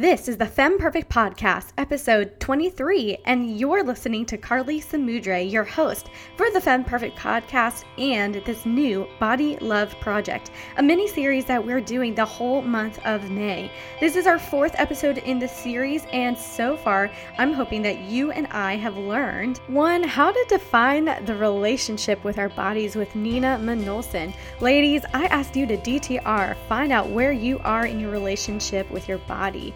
This is the Femme Perfect Podcast, episode 23, and you're listening to Carly Samudre, your host for the Femme Perfect Podcast and this new Body Love Project, a mini series that we're doing the whole month of May. This is our fourth episode in the series, and so far, I'm hoping that you and I have learned one, how to define the relationship with our bodies with Nina Manolson. Ladies, I asked you to DTR, find out where you are in your relationship with your body.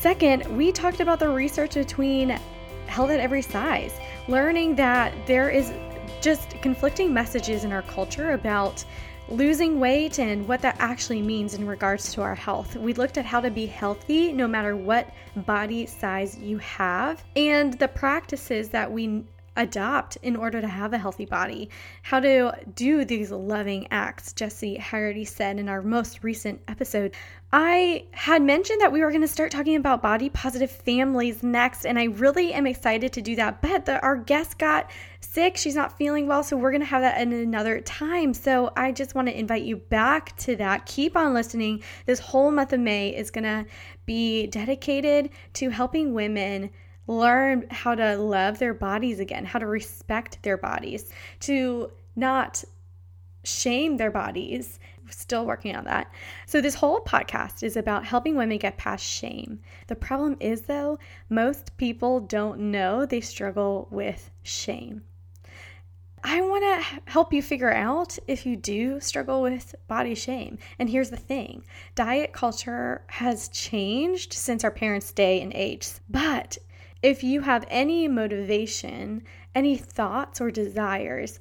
Second, we talked about the research between health at every size, learning that there is just conflicting messages in our culture about losing weight and what that actually means in regards to our health. We looked at how to be healthy no matter what body size you have and the practices that we adopt in order to have a healthy body, how to do these loving acts, Jessi Haggerty said in our most recent episode. I had mentioned that we were going to start talking about body positive families next, and I really am excited to do that. But the, our guest got sick. She's not feeling well, so we're going to have that in another time. So I just want to invite you back to that. Keep on listening. This whole month of May is going to be dedicated to helping women learn how to love their bodies again, how to respect their bodies, to not shame their bodies. Still working on that. So, this whole podcast is about helping women get past shame. The problem is, though, most people don't know they struggle with shame. I want to help you figure out if you do struggle with body shame. And here's the thing diet culture has changed since our parents' day and age, but if you have any motivation, any thoughts or desires,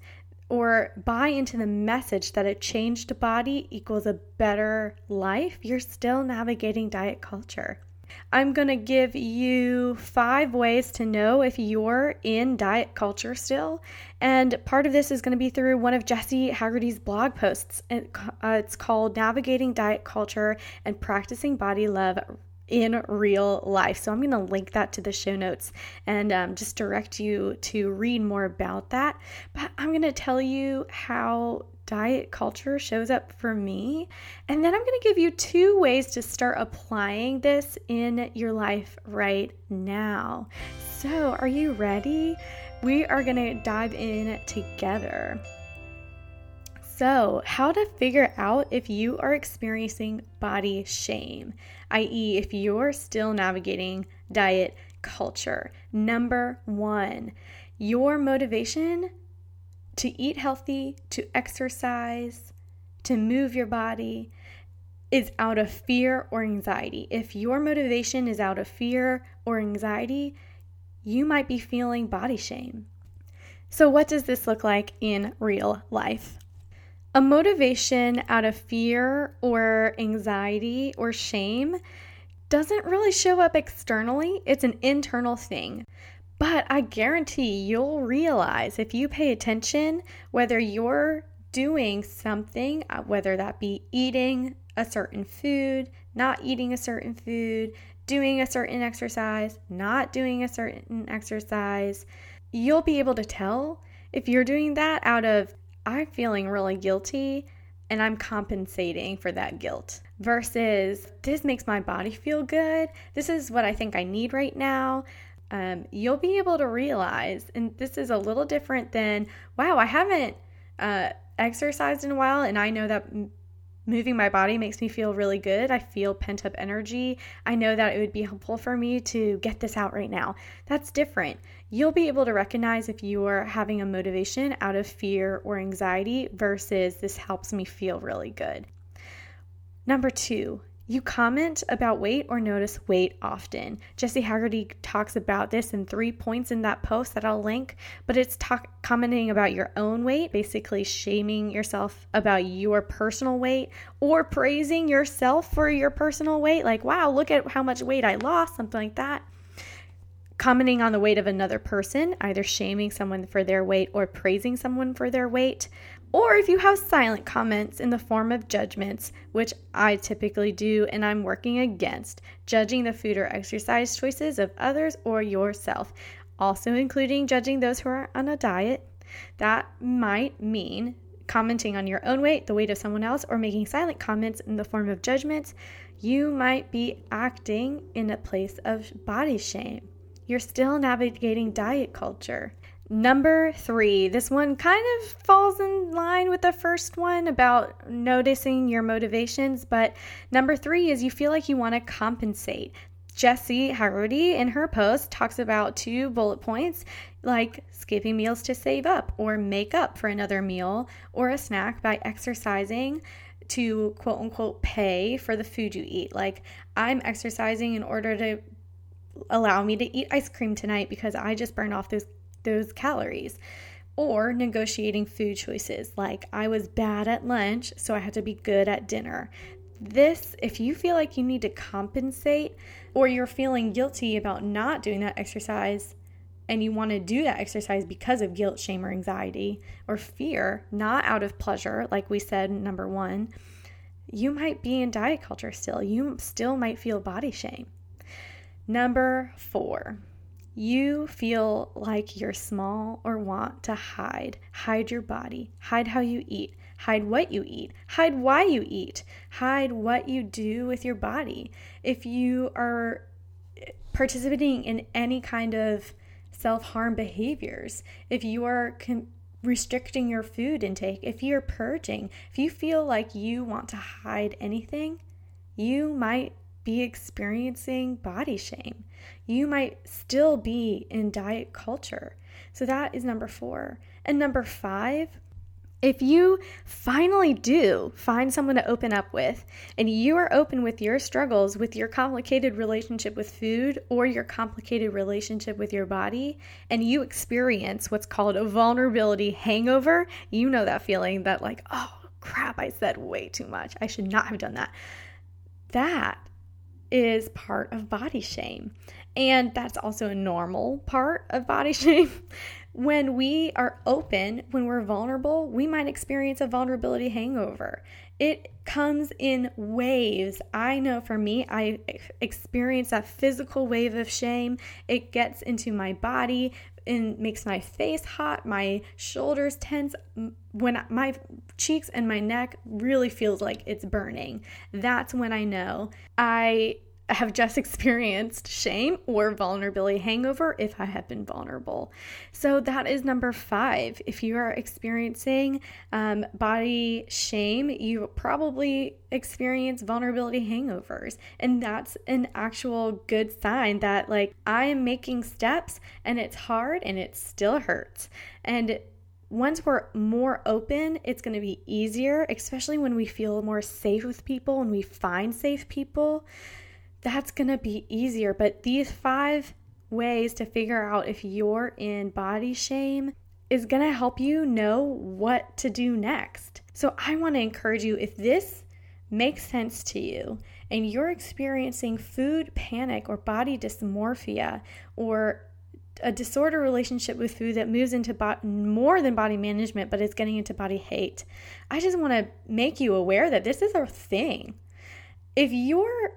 or buy into the message that a changed body equals a better life, you're still navigating diet culture. I'm going to give you five ways to know if you're in diet culture still. And part of this is going to be through one of Jessi Haggerty's blog posts. Uh, it's called Navigating Diet Culture and Practicing Body Love in real life. So I'm going to link that to the show notes and um, just direct you to read more about that. But I'm going to tell you how diet culture shows up for me. And then I'm going to give you two ways to start applying this in your life right now. So, are you ready? We are going to dive in together. So, how to figure out if you are experiencing body shame, i.e., if you're still navigating diet culture. Number one, your motivation to eat healthy, to exercise, to move your body is out of fear or anxiety. If your motivation is out of fear or anxiety, you might be feeling body shame. So, what does this look like in real life? A motivation out of fear or anxiety or shame doesn't really show up externally, it's an internal thing. But I guarantee you'll realize if you pay attention whether you're doing something, uh, whether that be eating a certain food, not eating a certain food, doing a certain exercise, not doing a certain exercise, you'll be able to tell if you're doing that out of I'm feeling really guilty and I'm compensating for that guilt versus this makes my body feel good. This is what I think I need right now. Um, you'll be able to realize, and this is a little different than, wow, I haven't uh, exercised in a while, and I know that moving my body makes me feel really good. I feel pent up energy. I know that it would be helpful for me to get this out right now. That's different. You'll be able to recognize if you are having a motivation out of fear or anxiety versus this helps me feel really good. Number two, you comment about weight or notice weight often. Jessi Haggerty talks about this in three points in that post that I'll link, but it's talk- commenting about your own weight, basically shaming yourself about your personal weight or praising yourself for your personal weight. Like, wow, look at how much weight I lost, something like that commenting on the weight of another person, either shaming someone for their weight or praising someone for their weight, or if you have silent comments in the form of judgments, which I typically do and I'm working against, judging the food or exercise choices of others or yourself, also including judging those who are on a diet. That might mean commenting on your own weight, the weight of someone else, or making silent comments in the form of judgments. You might be acting in a place of body shame. You're still navigating diet culture. Number three, this one kind of falls in line with the first one about noticing your motivations, but number three is you feel like you want to compensate. Jessi Haggerty in her post talks about two bullet points like skipping meals to save up or make up for another meal or a snack by exercising to quote unquote pay for the food you eat. Like, I'm exercising in order to allow me to eat ice cream tonight because I just burned off those those calories. Or negotiating food choices, like I was bad at lunch, so I had to be good at dinner. This, if you feel like you need to compensate or you're feeling guilty about not doing that exercise and you want to do that exercise because of guilt, shame, or anxiety or fear, not out of pleasure, like we said, number one, you might be in diet culture still. You still might feel body shame. Number four, you feel like you're small or want to hide. Hide your body, hide how you eat, hide what you eat, hide why you eat, hide what you do with your body. If you are participating in any kind of self harm behaviors, if you are con- restricting your food intake, if you're purging, if you feel like you want to hide anything, you might be experiencing body shame. You might still be in diet culture. So that is number four. And number five, if you finally do find someone to open up with, and you are open with your struggles, with your complicated relationship with food or your complicated relationship with your body, and you experience what's called a vulnerability hangover, you know that feeling that, like, oh crap, I said way too much. I should not have done that. That is part of body shame. And that's also a normal part of body shame. when we are open, when we're vulnerable, we might experience a vulnerability hangover. It comes in waves. I know for me, I experience a physical wave of shame. It gets into my body and makes my face hot, my shoulders tense. When my cheeks and my neck really feels like it's burning, that's when I know I have just experienced shame or vulnerability hangover if I have been vulnerable. So that is number five. If you are experiencing um, body shame, you probably experience vulnerability hangovers. And that's an actual good sign that, like, I am making steps and it's hard and it still hurts. And once we're more open, it's going to be easier, especially when we feel more safe with people and we find safe people that's going to be easier. But these five ways to figure out if you're in body shame is going to help you know what to do next. So I want to encourage you if this makes sense to you and you're experiencing food panic or body dysmorphia or a disorder relationship with food that moves into bo- more than body management but is getting into body hate. I just want to make you aware that this is a thing. If you're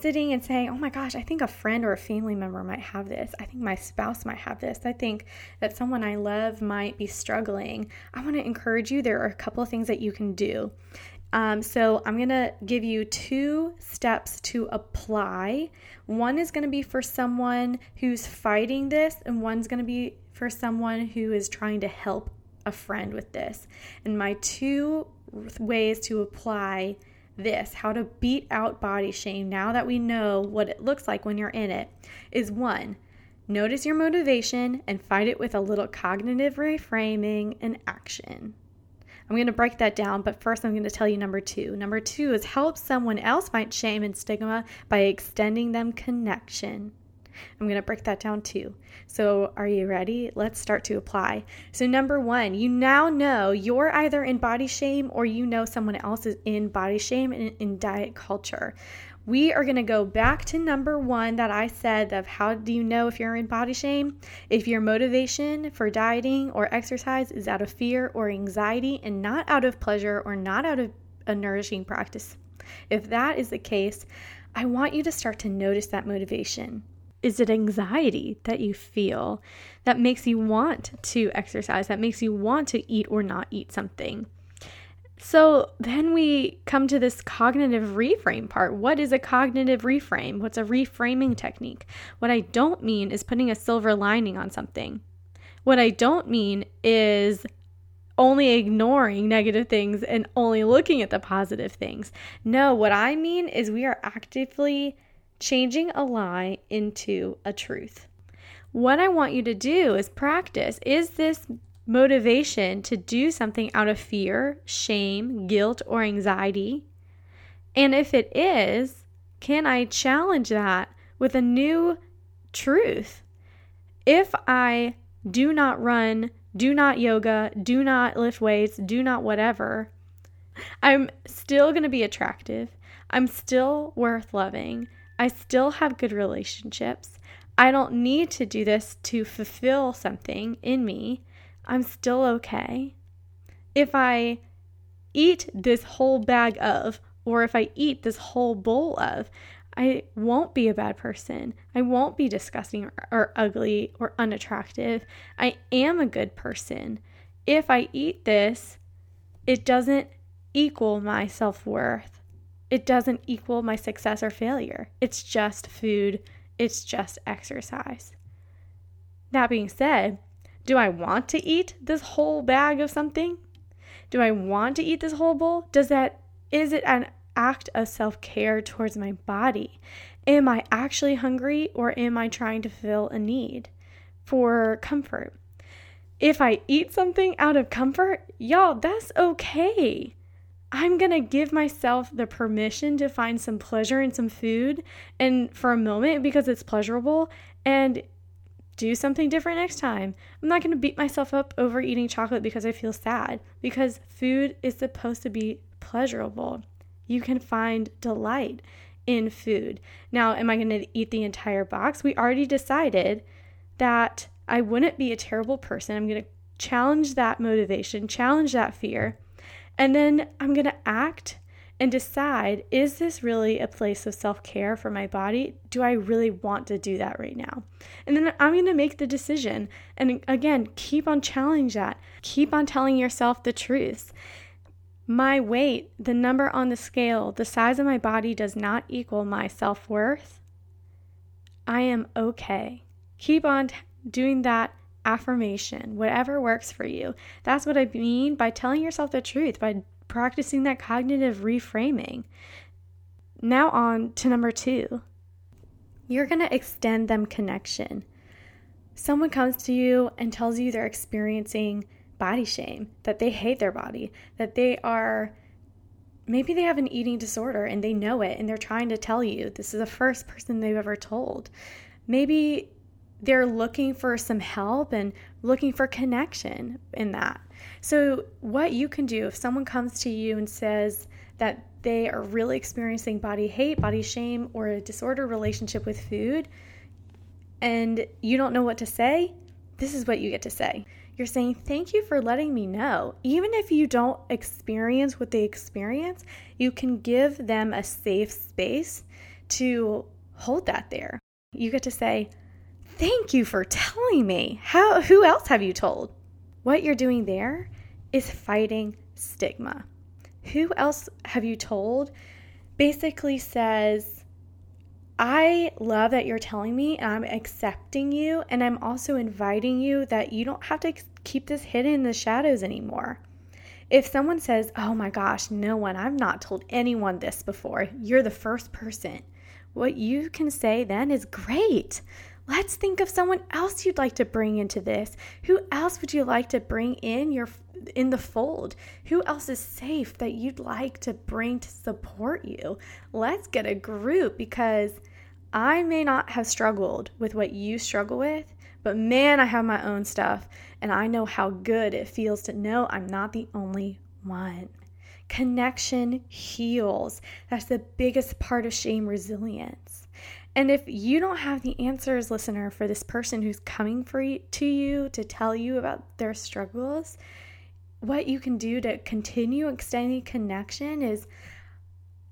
sitting and saying, oh my gosh, I think a friend or a family member might have this. I think my spouse might have this. I think that someone I love might be struggling. I want to encourage you. There are a couple of things that you can do. Um, so, I'm going to give you two steps to apply. One is going to be for someone who's fighting this, and one's going to be for someone who is trying to help a friend with this. And my two ways to apply this, how to beat out body shame now that we know what it looks like when you're in it, is one, notice your motivation and fight it with a little cognitive reframing and action. I'm going to break that down, but first I'm going to tell you number two. Number two is help someone else fight shame and stigma by extending them connection. I'm going to break that down too. So, are you ready? Let's start to apply. So, number one, you now know you're either in body shame or you know someone else is in body shame in, in diet culture. We are going to go back to number one that I said of how do you know if you're in body shame? If your motivation for dieting or exercise is out of fear or anxiety and not out of pleasure or not out of a nourishing practice. If that is the case, I want you to start to notice that motivation. Is it anxiety that you feel that makes you want to exercise, that makes you want to eat or not eat something? So then we come to this cognitive reframe part. What is a cognitive reframe? What's a reframing technique? What I don't mean is putting a silver lining on something. What I don't mean is only ignoring negative things and only looking at the positive things. No, what I mean is we are actively changing a lie into a truth. What I want you to do is practice. Is this motivation to do something out of fear, shame, guilt, or anxiety? And if it is, can I challenge that with a new truth? If I do not run, do not yoga, do not lift weights, do not whatever, I'm still going to be attractive. I'm still worth loving. I still have good relationships. I don't need to do this to fulfill something in me. I'm still okay. If I eat this whole bag of, or if I eat this whole bowl of, I won't be a bad person. I won't be disgusting or, or, ugly or unattractive. I am a good person. If I eat this, it doesn't equal my self worth. It doesn't equal my success or failure. It's just food, it's just exercise. That being said, do I want to eat this whole bag of something? Do I want to eat this whole bowl? Does that is it an act of self-care towards my body? Am I actually hungry or am I trying to fill a need for comfort? If I eat something out of comfort, y'all, that's okay. I'm going to give myself the permission to find some pleasure in some food and for a moment because it's pleasurable and do something different next time. I'm not going to beat myself up over eating chocolate because I feel sad because food is supposed to be pleasurable. You can find delight in food. Now, am I going to eat the entire box? We already decided that I wouldn't be a terrible person. I'm going to challenge that motivation, challenge that fear and then I'm going to act and decide is this really a place of self care for my body? Do I really want to do that right now? And then I'm going to make the decision. And again, keep on challenging that. Keep on telling yourself the truth. My weight, the number on the scale, the size of my body does not equal my self worth. I am okay. Keep on doing that affirmation, whatever works for you. That's what I mean by telling yourself the truth, by practicing that cognitive reframing. Now, on to number two. You're going to extend them connection. Someone comes to you and tells you they're experiencing body shame, that they hate their body, that they are maybe they have an eating disorder and they know it and they're trying to tell you this is the first person they've ever told. Maybe they're looking for some help and looking for connection in that. So, what you can do if someone comes to you and says that they are really experiencing body hate, body shame, or a disordered relationship with food, and you don't know what to say, this is what you get to say. You're saying, Thank you for letting me know. Even if you don't experience what they experience, you can give them a safe space to hold that there. You get to say, Thank you for telling me. How who else have you told? What you're doing there is fighting stigma. Who else have you told basically says I love that you're telling me and I'm accepting you and I'm also inviting you that you don't have to keep this hidden in the shadows anymore. If someone says, "Oh my gosh, no one, I've not told anyone this before. You're the first person." What you can say then is, "Great. Let's think of someone else you'd like to bring into this. Who else would you like to bring in your in the fold? Who else is safe that you'd like to bring to support you? Let's get a group because I may not have struggled with what you struggle with, but man, I have my own stuff and I know how good it feels to know I'm not the only one. Connection heals. That's the biggest part of shame resilience. And if you don't have the answers, listener, for this person who's coming for you, to you to tell you about their struggles, what you can do to continue extending connection is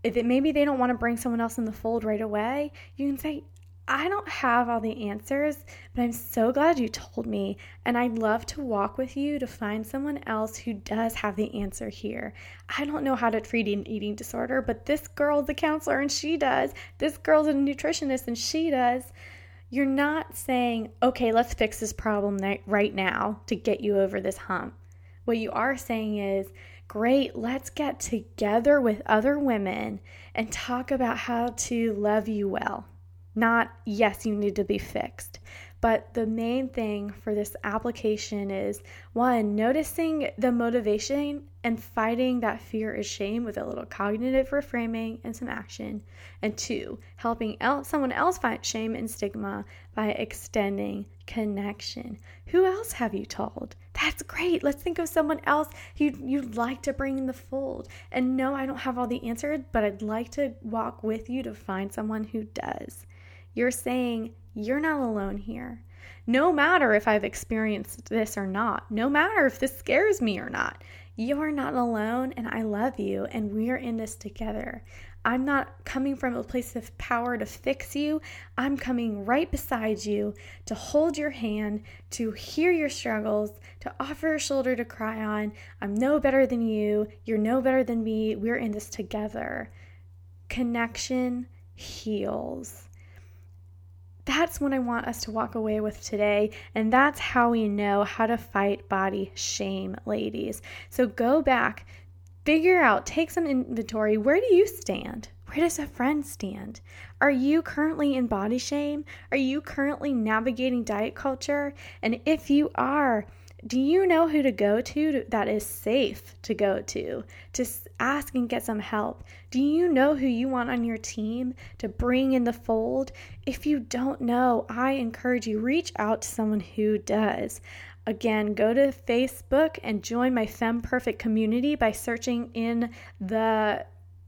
if it, maybe they don't want to bring someone else in the fold right away, you can say, I don't have all the answers, but I'm so glad you told me. And I'd love to walk with you to find someone else who does have the answer here. I don't know how to treat an eating disorder, but this girl's a counselor and she does. This girl's a nutritionist and she does. You're not saying, okay, let's fix this problem right now to get you over this hump. What you are saying is, great, let's get together with other women and talk about how to love you well not, yes, you need to be fixed. But the main thing for this application is one, noticing the motivation and fighting that fear or shame with a little cognitive reframing and some action. And two, helping else, someone else fight shame and stigma by extending connection. Who else have you told? That's great. Let's think of someone else you'd, you'd like to bring in the fold. And no, I don't have all the answers, but I'd like to walk with you to find someone who does. You're saying, You're not alone here. No matter if I've experienced this or not, no matter if this scares me or not, you are not alone and I love you and we're in this together. I'm not coming from a place of power to fix you. I'm coming right beside you to hold your hand, to hear your struggles, to offer a shoulder to cry on. I'm no better than you. You're no better than me. We're in this together. Connection heals. That's what I want us to walk away with today. And that's how we know how to fight body shame, ladies. So go back, figure out, take some inventory. Where do you stand? Where does a friend stand? Are you currently in body shame? Are you currently navigating diet culture? And if you are, do you know who to go to that is safe to go to to ask and get some help? Do you know who you want on your team to bring in the fold? If you don't know i encourage you reach out to someone who does. Again go to facebook and join my fem perfect community by searching in the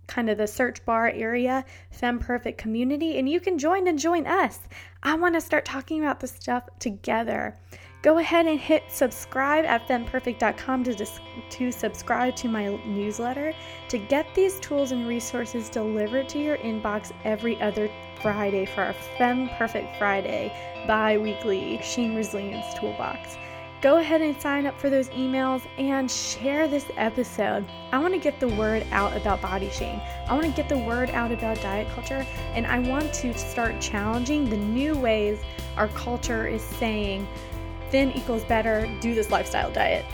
kind of the search bar area, Fem Perfect Community, and you can join and join us. I want to start talking about this stuff together go ahead and hit subscribe at femperfect.com to, dis- to subscribe to my newsletter to get these tools and resources delivered to your inbox every other Friday for our Fem Perfect Friday bi weekly Shame Resilience Toolbox. Go ahead and sign up for those emails and share this episode. I want to get the word out about body shame. I want to get the word out about diet culture, and I want to start challenging the new ways our culture is saying thin equals better, do this lifestyle diet.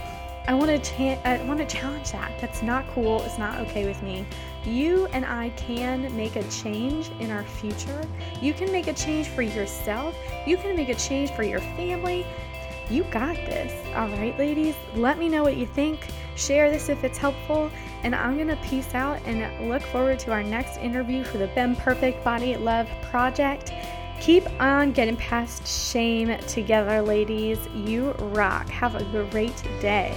I want to cha- I want to challenge that. That's not cool. It's not okay with me. You and I can make a change in our future. You can make a change for yourself. You can make a change for your family. You got this. All right, ladies. Let me know what you think. Share this if it's helpful. And I'm going to peace out and look forward to our next interview for the Fem Perfect Body Love Project. Keep on getting past shame together, ladies. You rock. Have a great day.